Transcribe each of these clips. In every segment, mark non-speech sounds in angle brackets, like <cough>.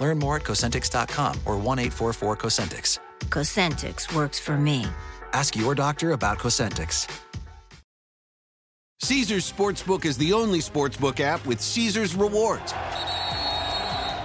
Learn more at Cosentyx.com or 1 844 Cosentyx. Cosentyx works for me. Ask your doctor about Cosentyx. Caesars Sportsbook is the only sportsbook app with Caesars rewards.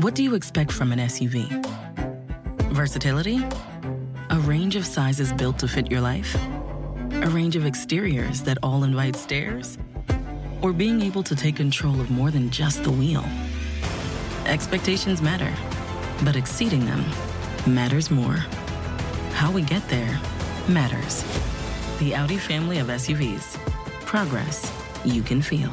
What do you expect from an SUV? Versatility? A range of sizes built to fit your life? A range of exteriors that all invite stares? Or being able to take control of more than just the wheel? Expectations matter, but exceeding them matters more. How we get there matters. The Audi family of SUVs. Progress you can feel.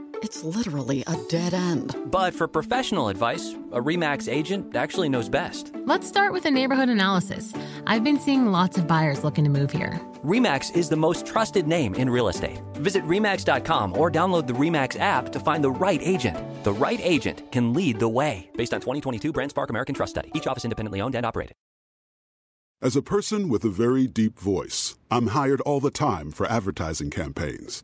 It's literally a dead end. But for professional advice, a REMAX agent actually knows best. Let's start with a neighborhood analysis. I've been seeing lots of buyers looking to move here. REMAX is the most trusted name in real estate. Visit REMAX.com or download the REMAX app to find the right agent. The right agent can lead the way. Based on 2022 BrandSpark American Trust Study. Each office independently owned and operated. As a person with a very deep voice, I'm hired all the time for advertising campaigns.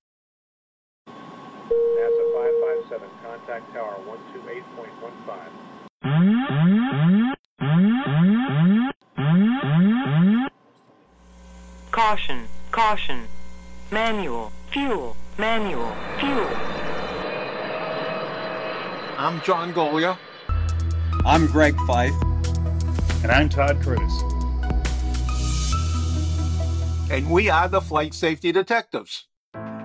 Contact tower 128.15. Caution, caution. Manual, fuel, manual, fuel. I'm John Goglia. I'm Greg Feith. And I'm Todd Curtis. And we are the Flight Safety Detectives.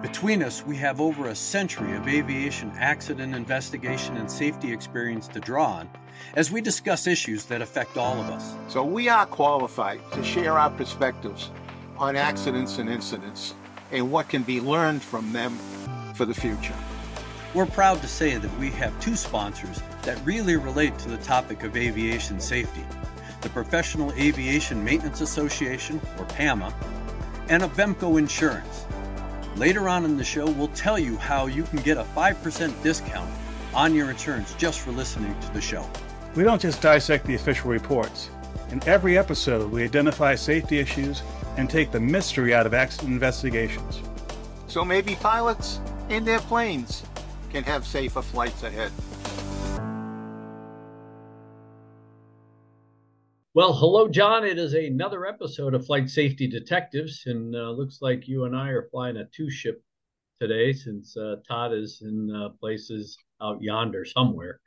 Between us, we have over a century of aviation accident investigation and safety experience to draw on as we discuss issues that affect all of us. So we are qualified to share our perspectives on accidents and incidents and what can be learned from them for the future. We're proud to say that we have two sponsors that really relate to the topic of aviation safety the Professional Aviation Maintenance Association, or PAMA, and Avemco Insurance. Later on in the show, we'll tell you how you can get a 5% discount on your insurance just for listening to the show. We don't just dissect the official reports. In every episode, we identify safety issues and take the mystery out of accident investigations. So maybe pilots and their planes can have safer flights ahead. Well, hello, John. It is another episode of Flight Safety Detectives, and uh, looks like you and I are flying a two ship today since uh, Todd is in uh, places out yonder somewhere.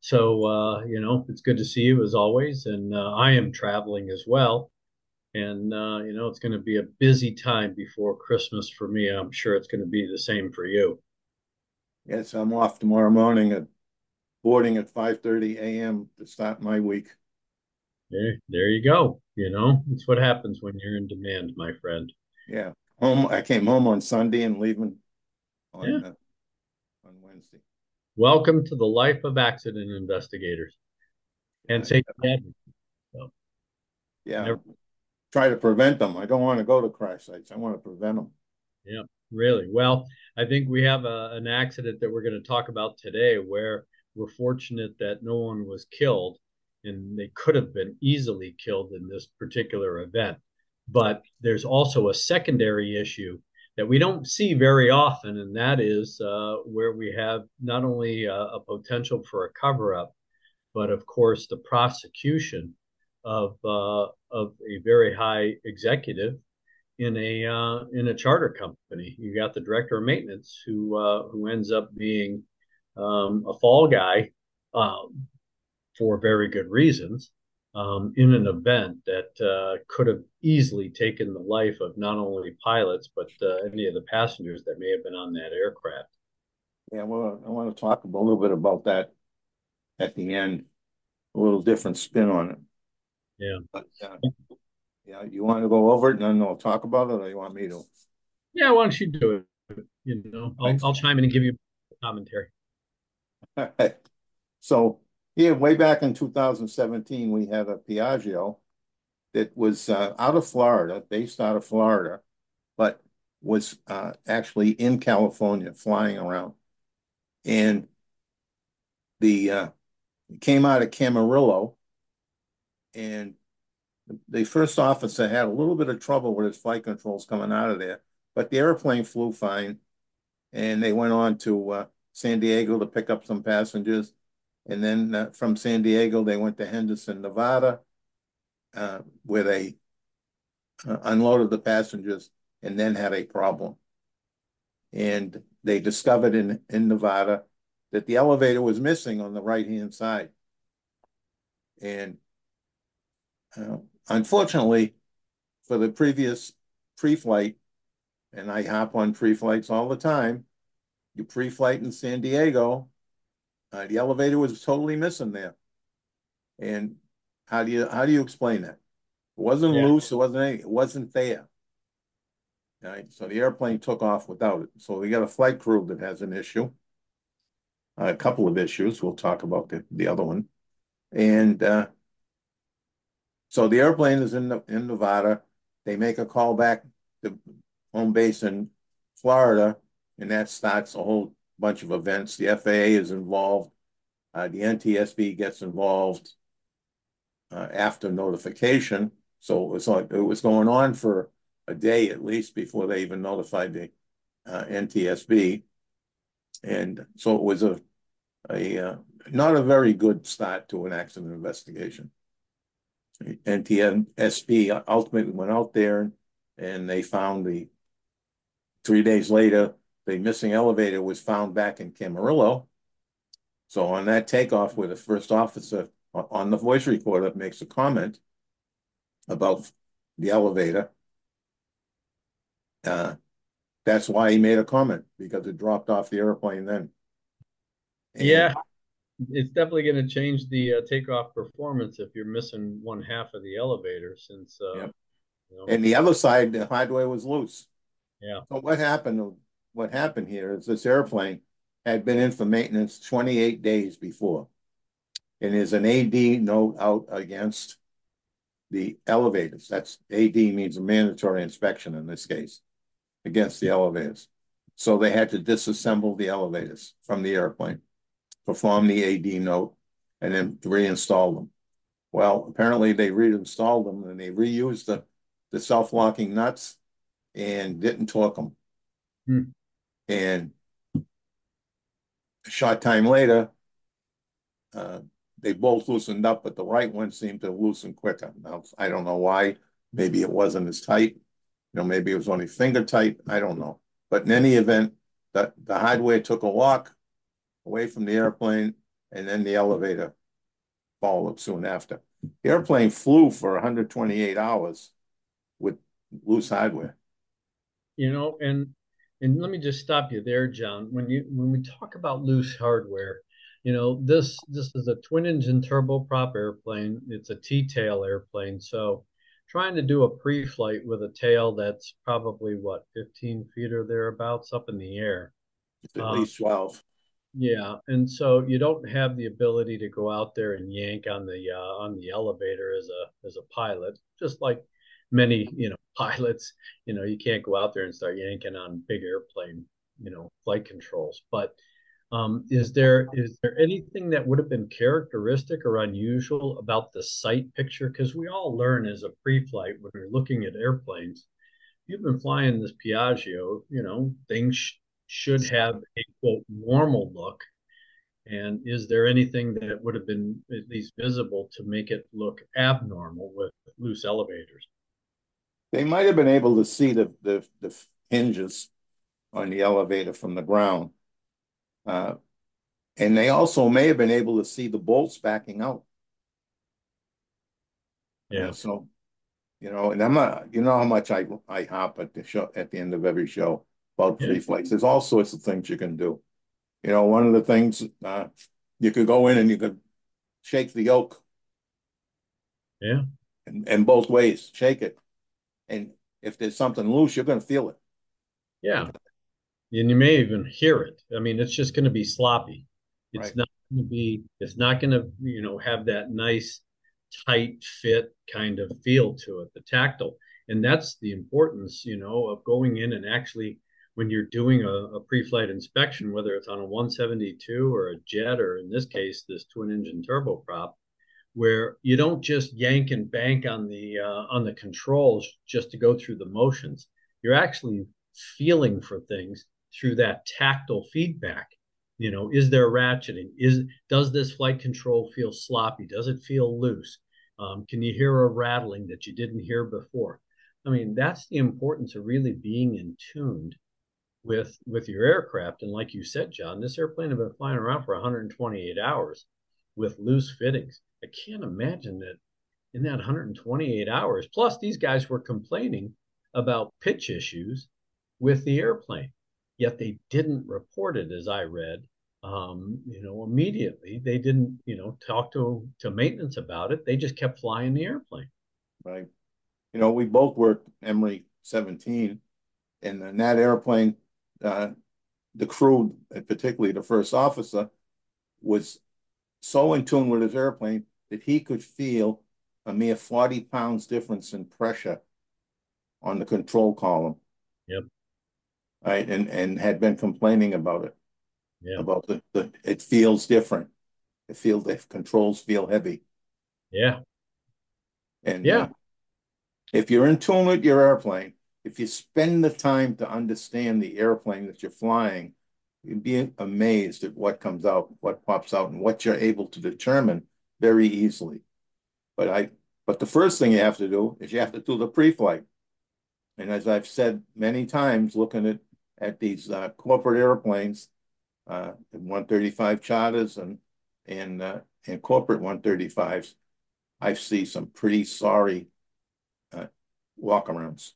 So, uh, you know, it's good to see you as always, and uh, I am traveling as well. And, uh, you know, it's going to be a busy time before Christmas for me. I'm sure it's going to be the same for you. Yes, I'm off tomorrow morning at boarding at 5:30 a.m. to start my week. There, there you go. You know, it's what happens when you're in demand, my friend. Yeah, home. I came home on Sunday and leaving on Yeah. uh, on Wednesday. Welcome to the life of accident investigators and safety advocates. So, Yeah, Never- try to prevent them. I don't want to go to crash sites. I want to prevent them. yeah, really. Well, I think we have a, an accident that we're going to talk about today where we're fortunate that no one was killed and they could have been easily killed in this particular event. But there's also a secondary issue that we don't see very often, and that is uh, where we have not only a, a potential for a cover up, but of course the prosecution of uh, of a very high executive in a uh, in a charter company. You got the director of maintenance who uh, who ends up being um, a fall guy um, for very good reasons um, in an event that uh, could have easily taken the life of not only pilots but uh, any of the passengers that may have been on that aircraft. Yeah, well, I want to talk a little bit about that at the end. A little different spin on it. Yeah. But, uh, yeah, you want to go over it and then I'll talk about it, or you want me to? Yeah, why don't you do it? You know, I'll, I'll chime in and give you commentary. <laughs> So here, way back in 2017, we had a Piaggio that was uh, out of Florida, based out of Florida, but was uh, actually in California, flying around. And the uh, came out of Camarillo, and the first officer had a little bit of trouble with his flight controls coming out of there, but the airplane flew fine, and they went on to uh, San Diego to pick up some passengers, and then uh, from San Diego they went to Henderson, Nevada, uh, where they uh, unloaded the passengers and then had a problem. And they discovered in in Nevada that the elevator was missing on the right hand side, and uh, unfortunately, for the previous pre-flight, and I hop on pre-flights all the time. You pre-flight in San Diego, uh, the elevator was totally missing there. And how do you how do you explain that? It wasn't Yeah. loose. It wasn't anything. It wasn't there. All right. So the airplane took off without it. So we got a flight crew that has an issue. a couple of issues. We'll talk about the, the other one. And uh, so the airplane is in the, in Nevada. They make a call back to home base in Florida, and that starts a whole bunch of events. The FAA is involved. Uh, the NTSB gets involved uh, after notification. So it was like it was going on for a day at least before they even notified the uh, NTSB, and so it was a a uh, not a very good start to an accident investigation. NTSB ultimately went out there and they found the three days later the missing elevator was found back in Camarillo. So on that takeoff, where the first officer on- the voice recorder makes a comment about the elevator, uh, that's why he made a comment because it dropped off the airplane then. And- Yeah, it's definitely going to change the uh, takeoff performance if you're missing one half of the elevator since uh, Yep. you know, And the other side, the highway was loose. yeah. So what happened, what happened here is this airplane had been in for maintenance twenty-eight days before. And there's an AD note out against the elevators. That's, AD means a mandatory inspection in this case, against the elevators. So they had to disassemble the elevators from the airplane, perform the AD note, and then reinstall them. Well, apparently they reinstalled them and they reused the, the self-locking nuts and didn't torque them. Hmm. And a short time later, uh, they both loosened up, but the right one seemed to loosen quicker. Now, I don't know why. Maybe it wasn't as tight. You know, maybe it was only finger tight. I don't know. But in any event, the, the hardware took a walk away from the airplane and then the elevator followed soon after. The airplane flew for 128 hours with loose hardware. You know, and and let me just stop you there, John. When you when we talk about loose hardware, you know this this is a twin engine turboprop airplane. It's a T-tail airplane, so trying to do a pre-flight with a tail that's probably what 15 feet or thereabouts up in the air. It's at um, least 12. Yeah, and so you don't have the ability to go out there and yank on the uh, on the elevator as a as a pilot, just like many you know pilots. You know, you can't go out there and start yanking on big airplane you know flight controls. But um, is there is there anything that would have been characteristic or unusual about the sight picture? Because we all learn as a pre-flight when we're looking at airplanes. You've been flying this Piaggio, you know, things sh- should have a quote normal look. And is there anything that would have been at least visible to make it look abnormal with loose elevators? They might have been able to see the the, the hinges on the elevator from the ground uh, and they also may have been able to see the bolts backing out. Yeah. so, you know, and I'm not, you know how much I I hop at the show at the end of every show about yeah. flights. There's all sorts of things you can do. You know, one of the things uh, you could go in and you could shake the yoke. Yeah. And, and both ways, shake it. And if there's something loose, you're going to feel it. Yeah and you may even hear it. I mean, it's just going to be sloppy. It's right. not going to be. It's not going to you know have that nice tight fit kind of feel to it, the tactile, and that's the importance you know of going in and actually when you're doing a, a pre-flight inspection, whether it's on a 172 or a jet, or in this case, this twin-engine turboprop, where you don't just yank and bank on the uh, on the controls just to go through the motions. You're actually feeling for things through that tactile feedback. You know is there ratcheting? Is does this flight control feel sloppy? Does it feel loose? Um, can you hear a rattling that you didn't hear before? I mean that's the importance of really being in tuned with with your aircraft. And like you said john this airplane had been flying around for 128 hours with loose fittings i can't imagine that in that 128 hours plus these guys were complaining about pitch issues with the airplane yet they didn't report it as I read. Um, you know, immediately they didn't, you know, talk to to maintenance about it. They just kept flying the airplane. Right. You know, we both worked Emery 17, and in that airplane, uh, the crew, particularly the first officer, was so in tune with his airplane that he could feel a mere 40 pounds difference in pressure on the control column. Yep right? And and had been complaining about it. Yeah. About the, the it feels different. It feels the controls feel heavy. Yeah. And yeah. Uh, if you're in tune with your airplane, if you spend the time to understand the airplane that you're flying, be amazed at what comes out, what pops out, and what you're able to determine very easily. But I but the first thing you have to do is you have to do the pre-flight. And as I've said many times, looking at at these uh, corporate airplanes, uh, 135 charters and and uh, and corporate 135s, I see some pretty sorry uh, walkarounds.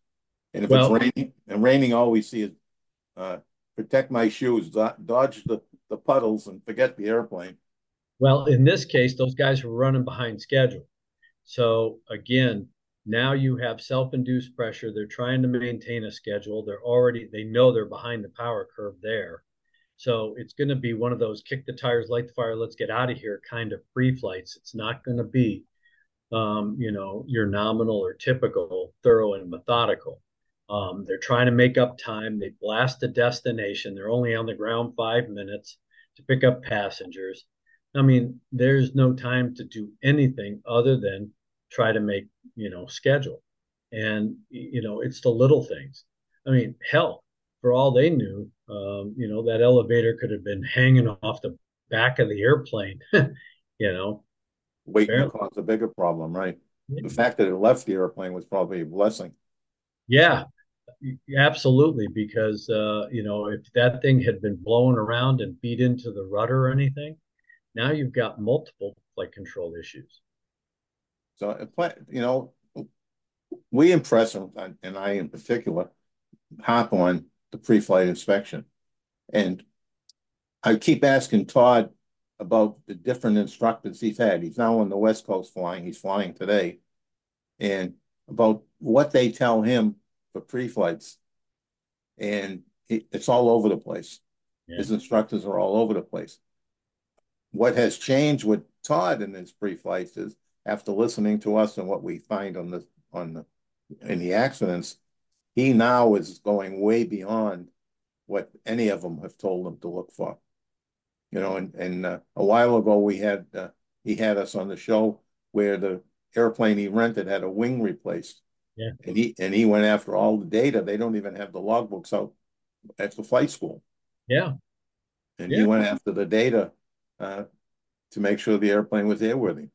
And if well, it's raining, and raining, all we see is uh, protect my shoes, dodge the, the puddles, and forget the airplane. Well, in this case, those guys were running behind schedule. So again, now you have self-induced pressure. They're trying to maintain a schedule. They're already they know they're behind the power curve there. So it's going to be one of those kick the tires, light the fire, let's get out of here kind of pre-flights. It's not going to be, um, you know, your nominal or typical, thorough and methodical. Um, they're trying to make up time. They blast the destination. They're only on the ground five minutes to pick up passengers. I mean, there's no time to do anything other than try to make you know schedule. And you know it's the little things. I mean hell for all they knew um, you know that elevator could have been hanging off the back of the airplane <laughs> you know. Waiting caused a bigger problem right. The fact that it left the airplane was probably a blessing. Yeah absolutely because uh, you know if that thing had been blown around and beat into the rudder or anything now you've got multiple flight control issues so, you know, we impress and I in particular, hop on the pre-flight inspection. And I keep asking Todd about the different instructors he's had. He's now on the West Coast flying. He's flying today. And about what they tell him for pre-flights. And it, it's all over the place. Yeah. His instructors are all over the place. What has changed with Todd in his pre-flights is after listening to us and what we find on the on the in the accidents, he now is going way beyond what any of them have told him to look for. You know, and and uh, a while ago we had uh, he had us on the show where the airplane he rented had a wing replaced. Yeah. And he and he went after all the data. They don't even have the logbooks out at the flight school. Yeah. And yeah. he went after the data uh, to make sure the airplane was airworthy.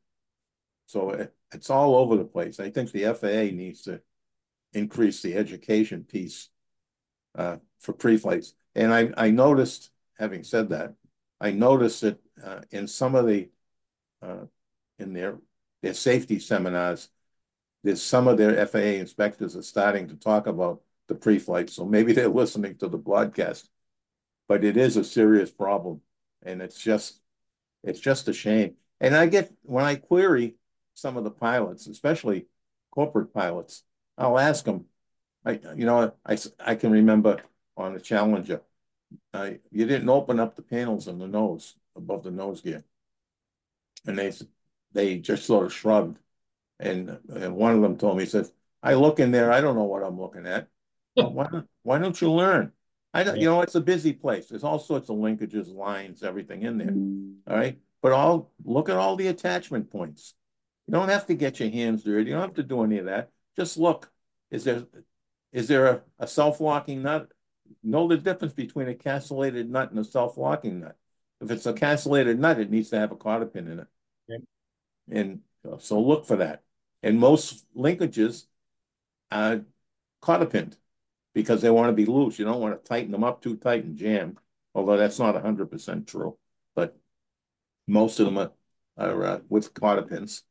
So it, it's all over the place. I think the FAA needs to increase the education piece uh, for pre-flights. And I, I noticed, having said that, I noticed that uh, in some of the uh, in their their safety seminars, there's some of their FAA inspectors are starting to talk about the pre-flight. So maybe they're listening to the broadcast, but it is a serious problem, and it's just it's just a shame. And I get when I query some of the pilots, especially corporate pilots, I'll ask them. I you know I I can remember on the Challenger, I you didn't open up the panels in the nose above the nose gear, and they they just sort of shrugged. And, and one of them told me, he said, I look in there, I don't know what I'm looking at. why, don't, why don't you learn? I don't, you know, it's a busy place. There's all sorts of linkages, lines, everything in there. All right. But all look at all the attachment points. You don't have to get your hands dirty. You don't have to do any of that. Just look. Is there is there a, a self-locking nut? Know the difference between a castellated nut and a self-locking nut. If it's a castellated nut, it needs to have a cotter pin in it. And uh, so look for that. And most linkages are cotter pinned because they want to be loose. You don't want to tighten them up too tight and jam, although that's not 100% true. But most of them are, are uh, with cotter pins.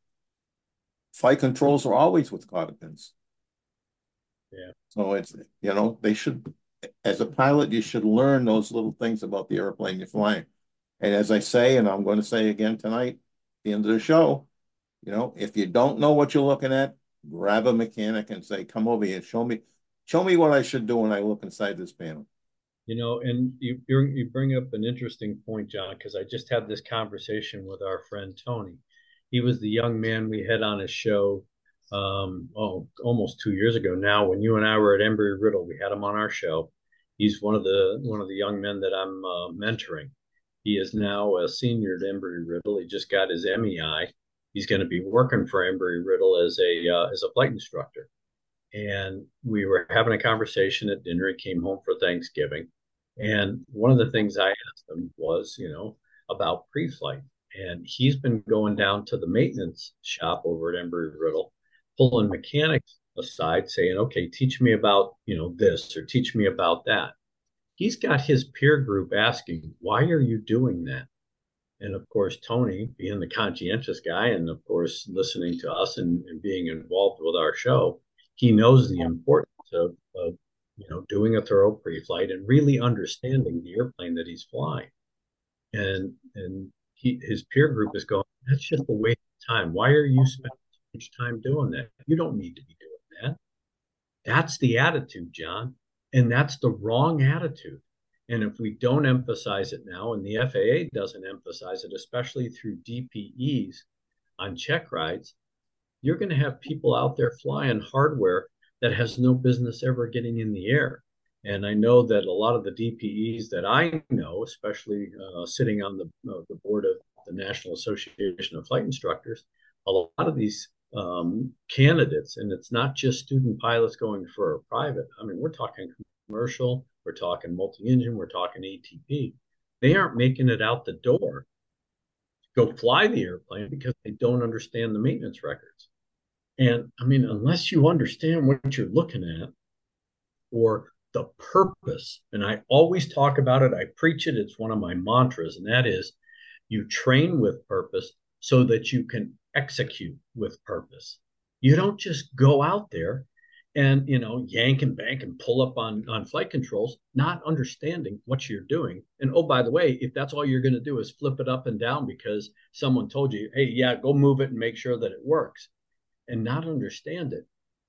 Flight controls are always with cotter pins. Yeah. So it's, you know, they should, as a pilot, you should learn those little things about the airplane you're flying. And as I say, and I'm going to say again tonight, the end of the show, you know, if you don't know what you're looking at, grab a mechanic and say, come over here, show me, show me what I should do when I look inside this panel. You know, and you you bring up an interesting point, John, because I just had this conversation with our friend Tony. He was the young man we had on his show, um, oh, almost two years ago now. When you and I were at Embry Riddle, we had him on our show. He's one of the one of the young men that I'm uh, mentoring. He is now a senior at Embry Riddle. He just got his MEI he's going to be working for Embry Riddle as a uh, as a flight instructor. And we were having a conversation at dinner. He came home for Thanksgiving, and one of the things I asked him was, you know, about pre-flight. And he's been going down to the maintenance shop over at Embry Riddle, pulling mechanics aside, saying, "Okay, teach me about you know this or teach me about that." He's got his peer group asking, "Why are you doing that?" And of course tony being the conscientious guy and of course listening to us and, and being involved with our show he knows the importance of, of you know doing a thorough pre-flight and really understanding the airplane that he's flying. And and he, his peer group is going that's just a waste of time. Why are you spending so much time doing that? You don't need to be doing that. That's the attitude john and that's the wrong attitude and if we don't emphasize it now, and the FAA doesn't emphasize it, especially through DPEs on check rides, you're going to have people out there flying hardware that has no business ever getting in the air. And I know that a lot of the DPEs that I know, especially uh, sitting on the, uh, the board of the National Association of Flight Instructors, a lot of these um, candidates, and it's not just student pilots going for private. I mean, we're talking commercial, we're talking multi-engine, we're talking ATP. They aren't making it out the door to go fly the airplane because they don't understand the maintenance records. And I mean, unless you understand what you're looking at or the purpose, and I always talk about it, I preach it, it's one of my mantras, and that is you train with purpose so that you can execute with purpose. You don't just go out there and you know yank and bank and pull up on on flight controls not understanding what you're doing. And oh by the way if that's all you're going to do is flip it up and down because someone told you hey yeah go move it and make sure that it works and not understand it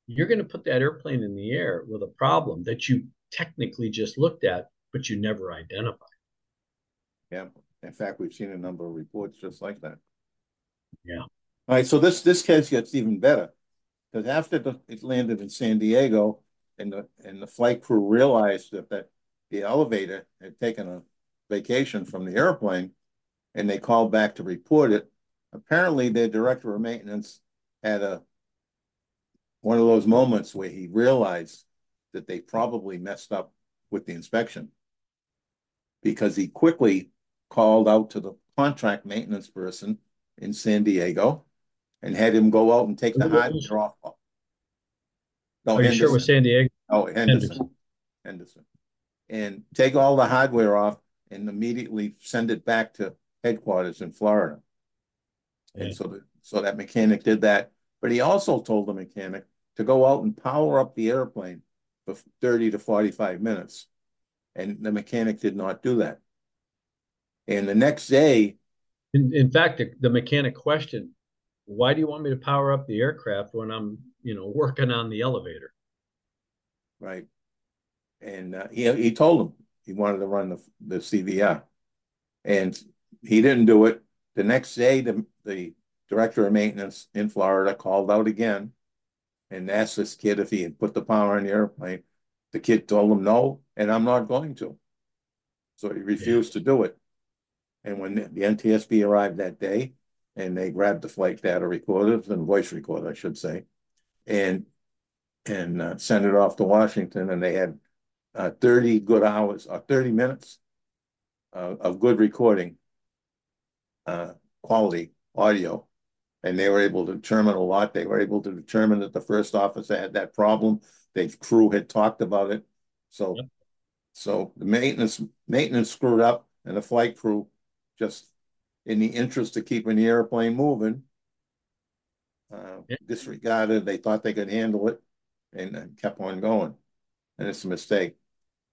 you're going to put that airplane in the air with a problem that you technically just looked at but you never identified. Yeah. In fact we've seen a number of reports just like that. Yeah. All right. So this this case gets even better because after the, it landed in San Diego, and the and the flight crew realized that, that the elevator had taken a vacation from the airplane, and they called back to report it. Apparently, their director of maintenance had a one of those moments where he realized that they probably messed up with the inspection because he quickly called out to the contract maintenance person in San Diego and had him go out and take the hardware off. No, Are you sure it was San Diego? Oh, Henderson. Henderson. Henderson. And take all the hardware off and immediately send it back to headquarters in Florida. Okay. And so, the, so that mechanic did that. But he also told the mechanic to go out and power up the airplane for 30 to 45 minutes. And the mechanic did not do that. And the next day, in, in fact, the, the mechanic questioned, why do you want me to power up the aircraft when I'm, you know, working on the elevator? Right. And uh, he he told him he wanted to run the the CVR, and he didn't do it. The next day, the the director of maintenance in Florida called out again, and asked this kid if he had put the power on the airplane. The kid told him no, and I'm not going to. So he refused yeah. to do it. And when the NTSB arrived that day, and they grabbed the flight data recorders and voice recorder, I should say, and and uh, sent it off to Washington. And they had uh, 30 good hours or uh, 30 minutes uh, of good recording uh, quality audio. And they were able to determine a lot. They were able to determine that the first officer had that problem. The crew had talked about it. So, yep. so the maintenance maintenance screwed up, and the flight crew just in the interest of keeping the airplane moving, uh, yeah. disregarded. They thought they could handle it and, and, kept on going. And it's a mistake.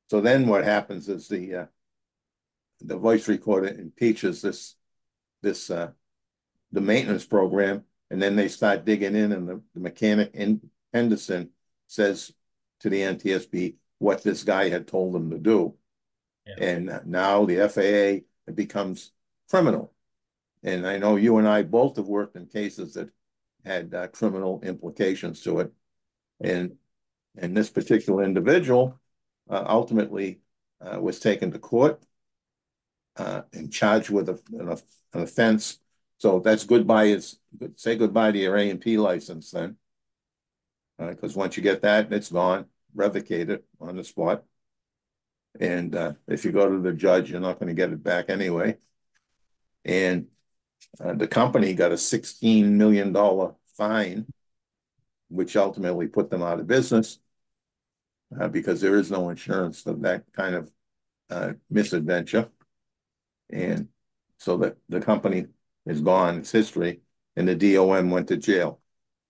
So then what happens is the uh, the voice recorder impeaches this this uh, the maintenance program, and then they start digging in, and the, the mechanic in Henderson says to the NTSB what this guy had told them to do. Yeah. And now the FAA becomes criminal. And I know you and I both have worked in cases that had uh, criminal implications to it. And and this particular individual uh, ultimately uh, was taken to court uh, and charged with a, an, an, offense. So that's goodbye is say goodbye to your A and P license then, because once you get that, it's gone, revocated it on the spot. And uh, if you go to the judge, you're not going to get it back anyway. And uh, the company got a $16 million fine, which ultimately put them out of business uh, because there is no insurance for that kind of uh, misadventure. And so the, the company is gone, it's history, and the DOM went to jail.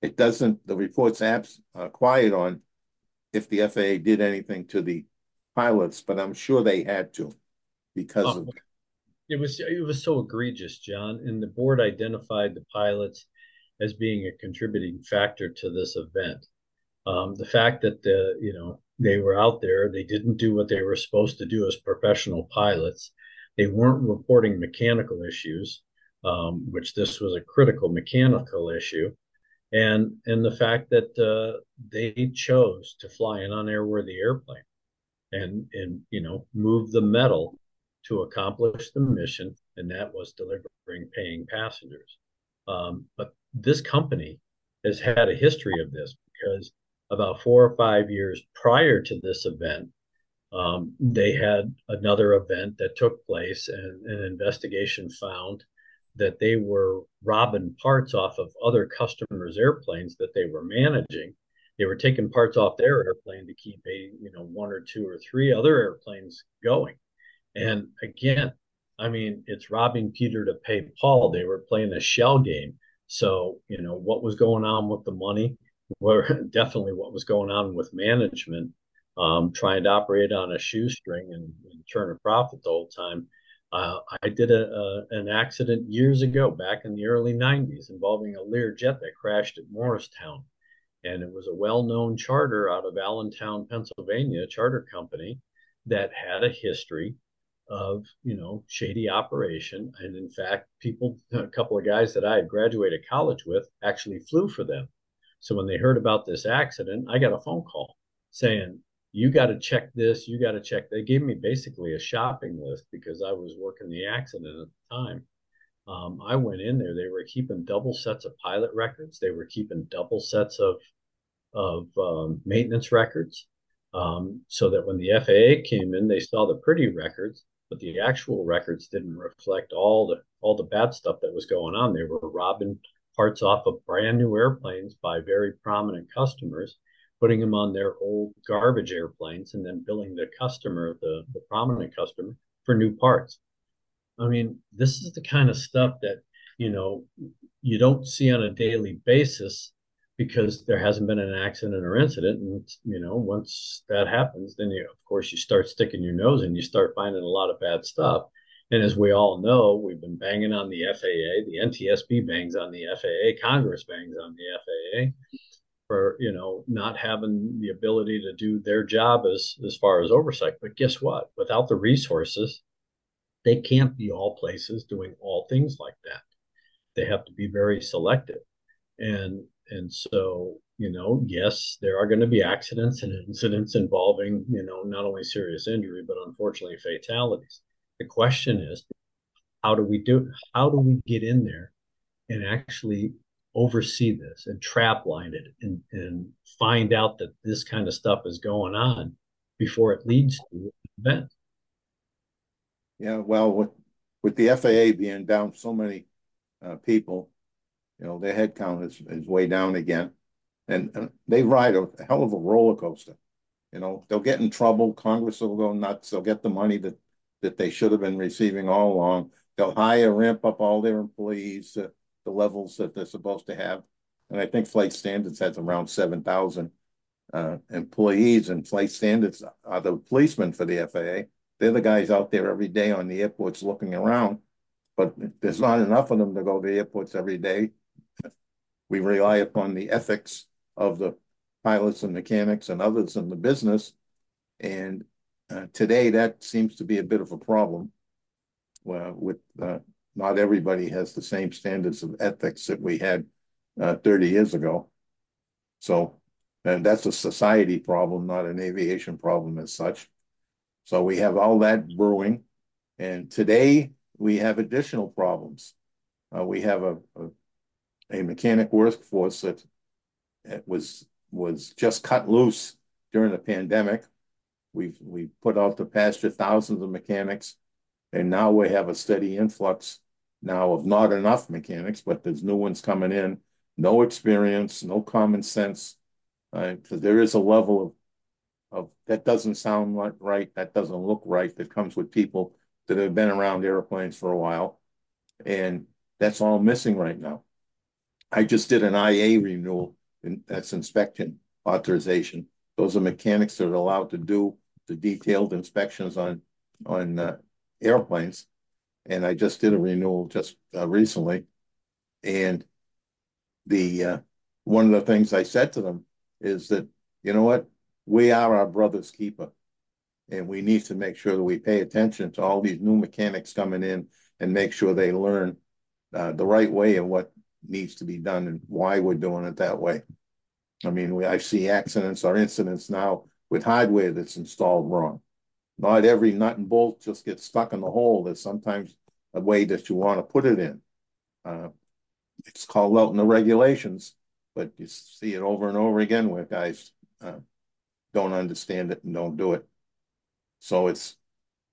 It doesn't, the report's abs, uh, quiet on if the FAA did anything to the pilots, but I'm sure they had to because oh, of it was it was so egregious, John, and the board identified the pilots as being a contributing factor to this event. Um, the fact that the you know they were out there, they didn't do what they were supposed to do as professional pilots. They weren't reporting mechanical issues, um, which this was a critical mechanical issue, and and the fact that uh, they chose to fly an unairworthy airplane, and and you know move the metal to accomplish the mission, and that was delivering paying passengers. Um, but this company has had a history of this because about four or five years prior to this event, um, they had another event that took place, and an investigation found that they were robbing parts off of other customers' airplanes that they were managing. They were taking parts off their airplane to keep a you know one or two or three other airplanes going. And again, I mean, it's robbing Peter to pay Paul. They were playing a shell game. So, you know, what was going on with the money? <laughs> Were definitely what was going on with management, um, trying to operate on a shoestring and, and turn a profit the whole time. Uh, I did a, a, an accident years ago, back in the early 90s, involving a Learjet that crashed at Morristown. And it was a well known charter out of Allentown, Pennsylvania, charter company that had a history of you know shady operation. And in fact people a couple of guys that i had graduated college with actually flew for them. So when they heard about this accident i got a phone call saying you got to check this you got to check. They gave me basically a shopping list because i was working the accident at the time. Um, i went in there they were keeping double sets of pilot records. They were keeping double sets of of um, maintenance records. Um, so that when the faa came in they saw the pretty records but the actual records didn't reflect all the all the bad stuff that was going on. They were robbing parts off of brand new airplanes by very prominent customers, putting them on their old garbage airplanes, and then billing the customer, the, the prominent customer, for new parts. I mean, this is the kind of stuff that you know you don't see on a daily basis because there hasn't been an accident or incident. And you know, once that happens, then you, of course, you start sticking your nose and you start finding a lot of bad stuff. And as we all know, we've been banging on the FAA. The NTSB bangs on the FAA. Congress bangs on the FAA for you know not having the ability to do their job as as far as oversight. But guess what? Without the resources, they can't be all places doing all things like that. They have to be very selective. And and so, you know, yes, there are going to be accidents and incidents involving, you know, not only serious injury, but unfortunately fatalities. The question is, how do we do how do we get in there and actually oversee this and trap line it and, and find out that this kind of stuff is going on before it leads to an event? Yeah, well, with with the FAA being down so many uh, people, you know, their head count is, is way down again. And, and they ride a hell of a roller coaster. You know, they'll get in trouble. Congress will go nuts. They'll get the money that, that they should have been receiving all along. They'll hire, ramp up all their employees to the levels that they're supposed to have. And I think Flight Standards has around 7,000 uh, employees, and Flight Standards are the policemen for the FAA. They're the guys out there every day on the airports looking around, but there's not enough of them to go to the airports every day we rely upon the ethics of the pilots and mechanics and others in the business. And uh, today that seems to be a bit of a problem uh, with uh, not everybody has the same standards of ethics that we had uh, 30 years ago. So, and that's a society problem, not an aviation problem as such. So we have all that brewing. And today we have additional problems. Uh, we have a, a a mechanic workforce that was was just cut loose during the pandemic. We've we put out to pasture thousands of mechanics, and now we have a steady influx now of not enough mechanics, but there's new ones coming in. No experience, no common sense, because uh, there is a level of of that doesn't sound right, that doesn't look right, that comes with people that have been around airplanes for a while, and that's all missing right now. I just did an IA renewal, and that's inspection authorization. Those are mechanics that are allowed to do the detailed inspections on on uh, airplanes. And I just did a renewal just uh, recently. And the uh, one of the things I said to them is that, you know what, we are our brother's keeper. And we need to make sure that we pay attention to all these new mechanics coming in and make sure they learn uh, the right way of what needs to be done and why we're doing it that way. I mean, we, I see accidents or incidents now with hardware that's installed wrong. Not every nut and bolt just gets stuck in the hole. There's sometimes a way that you want to put it in. Uh, it's called out in the regulations, but you see it over and over again where guys uh, don't understand it and don't do it. So it's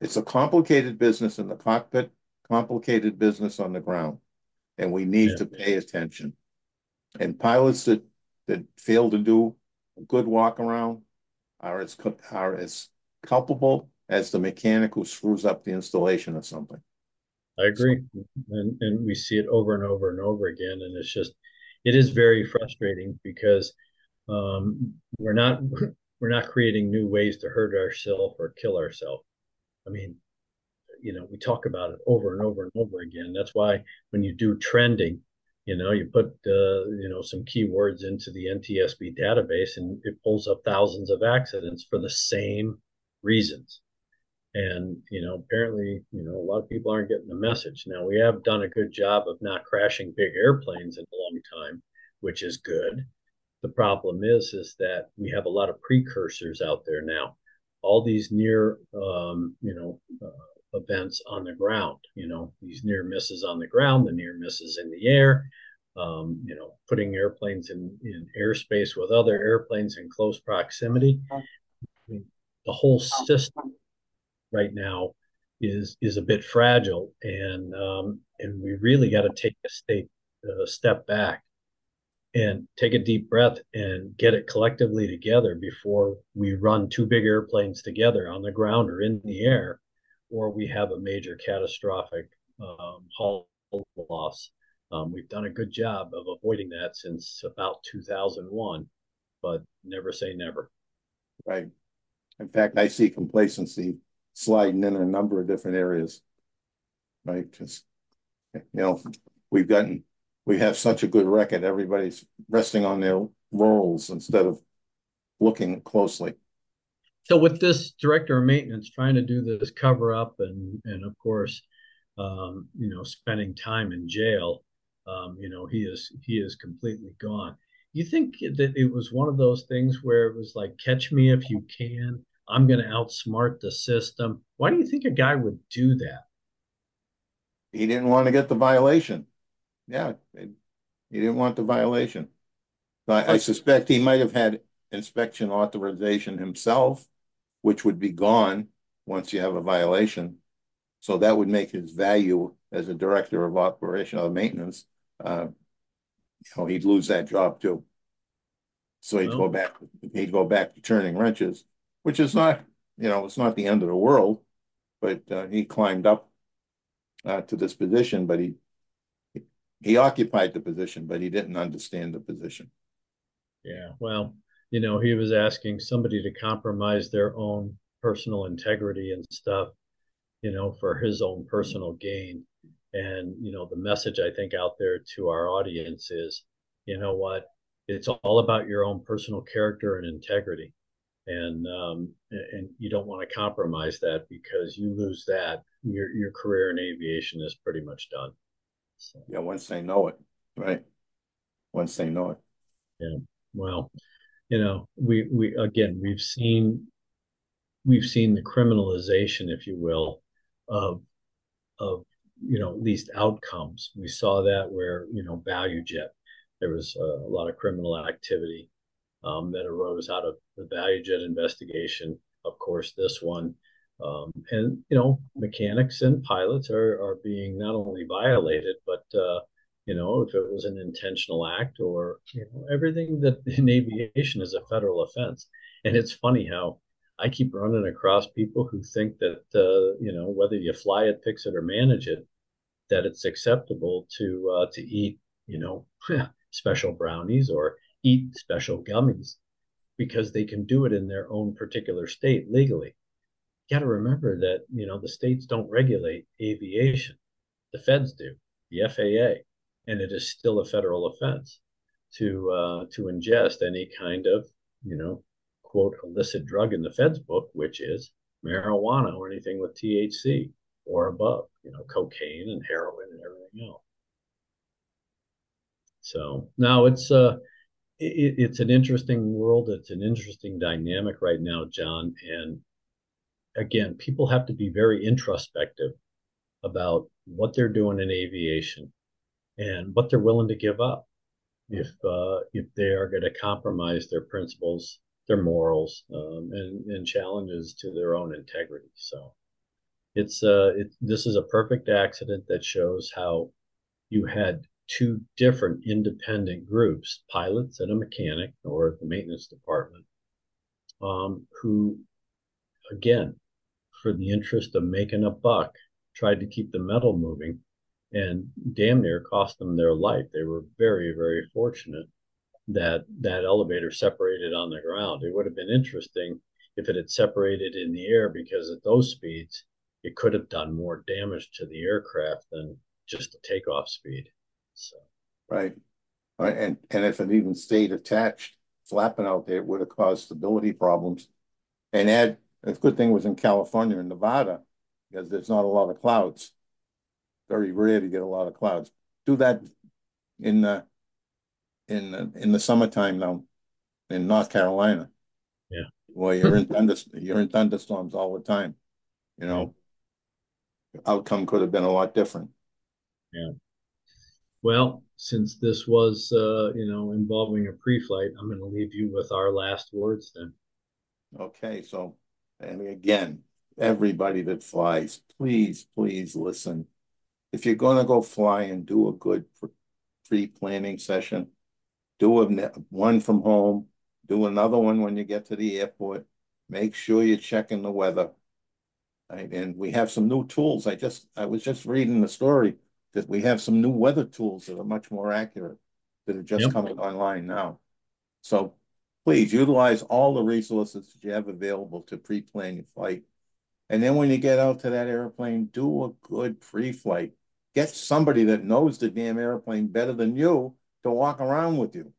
it's a complicated business in the cockpit, complicated business on the ground and we need yeah. to pay attention. And pilots that that fail to do a good walk around are as are as culpable as the mechanic who screws up the installation of something. I agree, and and we see it over and over and over again, and it's just it is very frustrating because um, we're not <laughs> we're not creating new ways to hurt ourselves or kill ourselves. I mean, you know, we talk about it over and over and over again. That's why when you do trending, you know, you put uh, you know some keywords into the NTSB database, and it pulls up thousands of accidents for the same reasons. And you know, apparently, you know, a lot of people aren't getting the message. Now we have done a good job of not crashing big airplanes in a long time, which is good. The problem is, is that we have a lot of precursors out there now. All these near, um, you know, uh, events on the ground. You know, these near misses on the ground, the near misses in the air. Um, you know, putting airplanes in in airspace with other airplanes in close proximity. I mean, the whole system right now is is a bit fragile, and um, and we really got to take a state a step back and take a deep breath and get it collectively together before we run two big airplanes together on the ground or in the air, or we have a major catastrophic um, hull loss. Um, we've done a good job of avoiding that since about 2001, but never say never. Right. In fact, I see complacency sliding in a number of different areas, right? Because, you know, we've gotten, we have such a good record. Everybody's resting on their roles instead of looking closely. So with this director of maintenance trying to do this cover up and, and of course, um, you know, spending time in jail, um, you know, he is, he is completely gone. You think that it was one of those things where it was like, catch me if you can, I'm going to outsmart the system. Why do you think a guy would do that? He didn't want to get the violation. Yeah, he didn't want the violation. I, I suspect he might have had inspection authorization himself, which would be gone once you have a violation. So that would make his value as a director of operational maintenance. Uh, you know, he'd lose that job too. So he'd go back. He'd go back to turning wrenches which is not, you know, it's not the end of the world, but uh, he climbed up uh, to this position, but he he occupied the position, but he didn't understand the position. Yeah, well, you know, he was asking somebody to compromise their own personal integrity and stuff, you know, for his own personal gain. And, you know, the message I think out there to our audience is, you know what, it's all about your own personal character and integrity and um, and you don't want to compromise that because you lose that, your your career in aviation is pretty much done. So. Yeah, once they know it, right? Once they know it. Yeah. Well, you know, we we again we've seen we've seen the criminalization, if you will, of of you know at least outcomes. We saw that where you know ValuJet there was a, a lot of criminal activity um, that arose out of the ValuJet investigation. Of course, this one. Um, and, you know, mechanics and pilots are, are being not only violated, but, uh, you know, if it was an intentional act or, you know, everything that <laughs> in aviation is a federal offense. And it's funny how I keep running across people who think that, uh, you know, whether you fly it, fix it, or manage it, that it's acceptable to uh, to eat, you know, <laughs> special brownies or eat special gummies because they can do it in their own particular state legally. You got to remember that, you know, the states don't regulate aviation. The feds do, the FAA, and it is still a federal offense to uh, to ingest any kind of, you know, quote illicit drug in the feds book, which is marijuana or anything with THC or above, you know, cocaine and heroin and everything else. So now it's uh it, it's an interesting world. It's an interesting dynamic right now, John. And again, people have to be very introspective about what they're doing in aviation and what they're willing to give up if uh, if they are going to compromise their principles, their morals, um, and and challenges to their own integrity. So it's uh it, this is a perfect accident that shows how you had two different independent groups, pilots and a mechanic or the maintenance department, um, who, again, for the interest of making a buck, tried to keep the metal moving and damn near cost them their life. They were very, very fortunate that that elevator separated on the ground. It would have been interesting if it had separated in the air because at those speeds, it could have done more damage to the aircraft than just the takeoff speed. So, right. right. And, and if it even stayed attached, flapping out there, it would have caused stability problems. And Ed, the good thing was in California and Nevada, because there's not a lot of clouds. Very rare to get a lot of clouds. Do that in the in the, in the summertime now in North Carolina. Yeah. Well, you're in thunder, you're in thunderstorms all the time. You know, outcome could have been a lot different. Yeah. Well, since this was, uh, you know, involving a pre-flight, I'm going to leave you with our last words then. Okay, so, and again, everybody that flies, please, please listen. If you're going to go fly and do a good pre-planning session, do a, one from home, do another one when you get to the airport. Make sure you're checking the weather. Right? And we have some new tools. I just I was just reading the story that we have some new weather tools that are much more accurate that are just yep. coming online now. So please utilize all the resources that you have available to pre-plan your flight. And then when you get out to that airplane, do a good pre-flight. Get somebody that knows the damn airplane better than you to walk around with you.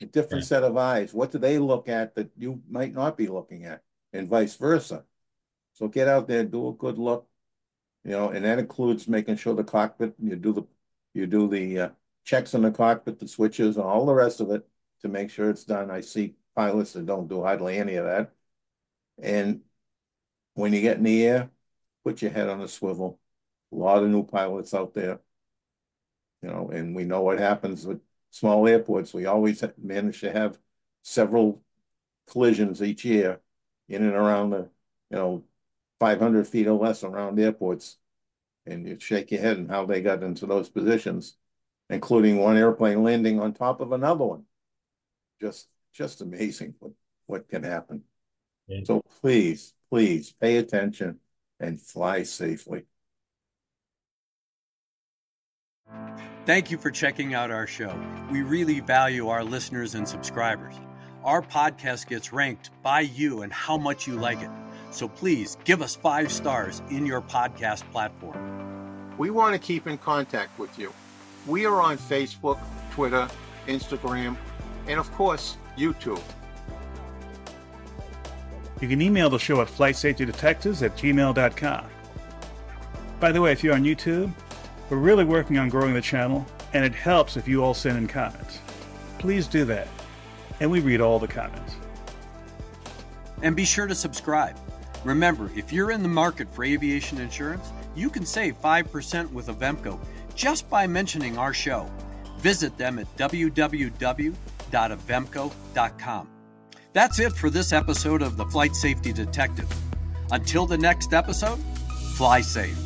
A different yeah. set of eyes. What do they look at that you might not be looking at, and vice versa? So get out there, do a good look, you know, and that includes making sure the cockpit you do the you do the uh, checks in the cockpit, the switches, and all the rest of it to make sure it's done. I see pilots that don't do hardly any of that. And when you get in the air, put your head on a swivel. A lot of new pilots out there, you know, and we know what happens with small airports, we always manage to have several collisions each year in and around the, you know, 500 feet or less around airports. And you shake your head and how they got into those positions, including one airplane landing on top of another one. Just, just amazing what, what can happen. Yeah. So please, please pay attention and fly safely. Thank you for checking out our show. We really value our listeners and subscribers. Our podcast gets ranked by you and how much you like it. So please give us five stars in your podcast platform. We want to keep in contact with you. We are on Facebook, Twitter, Instagram, and of course, YouTube. You can email the show at flightsafetydetectives at gmail.com. By the way, if you're on YouTube, we're really working on growing the channel, and it helps if you all send in comments. Please do that, and we read all the comments. And be sure to subscribe. Remember, if you're in the market for aviation insurance, you can save 5% with Avemco just by mentioning our show. Visit them at www.avemco.com. That's it for this episode of the Flight Safety Detective. Until the next episode, fly safe.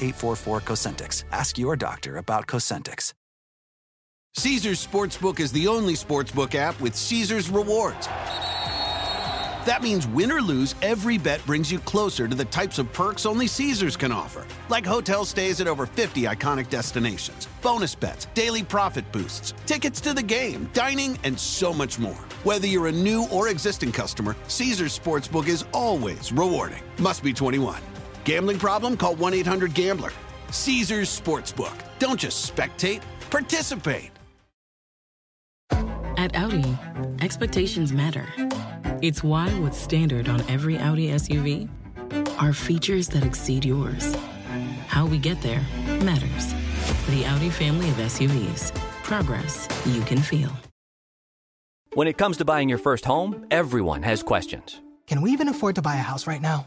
844 Cosentyx. Ask your doctor about Cosentyx. Caesars Sportsbook is the only sportsbook app with Caesars rewards. That means win or lose, every bet brings you closer to the types of perks only Caesars can offer, like hotel stays at over 50 iconic destinations, bonus bets, daily profit boosts, tickets to the game, dining, and so much more. Whether you're a new or existing customer, Caesars Sportsbook is always rewarding. Must be 21. Gambling problem? Call 1 800 Gambler. Caesars Sportsbook. Don't just spectate, participate. At Audi, expectations matter. It's why what's standard on every Audi SUV are features that exceed yours. How we get there matters. The Audi family of SUVs. Progress you can feel. When it comes to buying your first home, everyone has questions. Can we even afford to buy a house right now?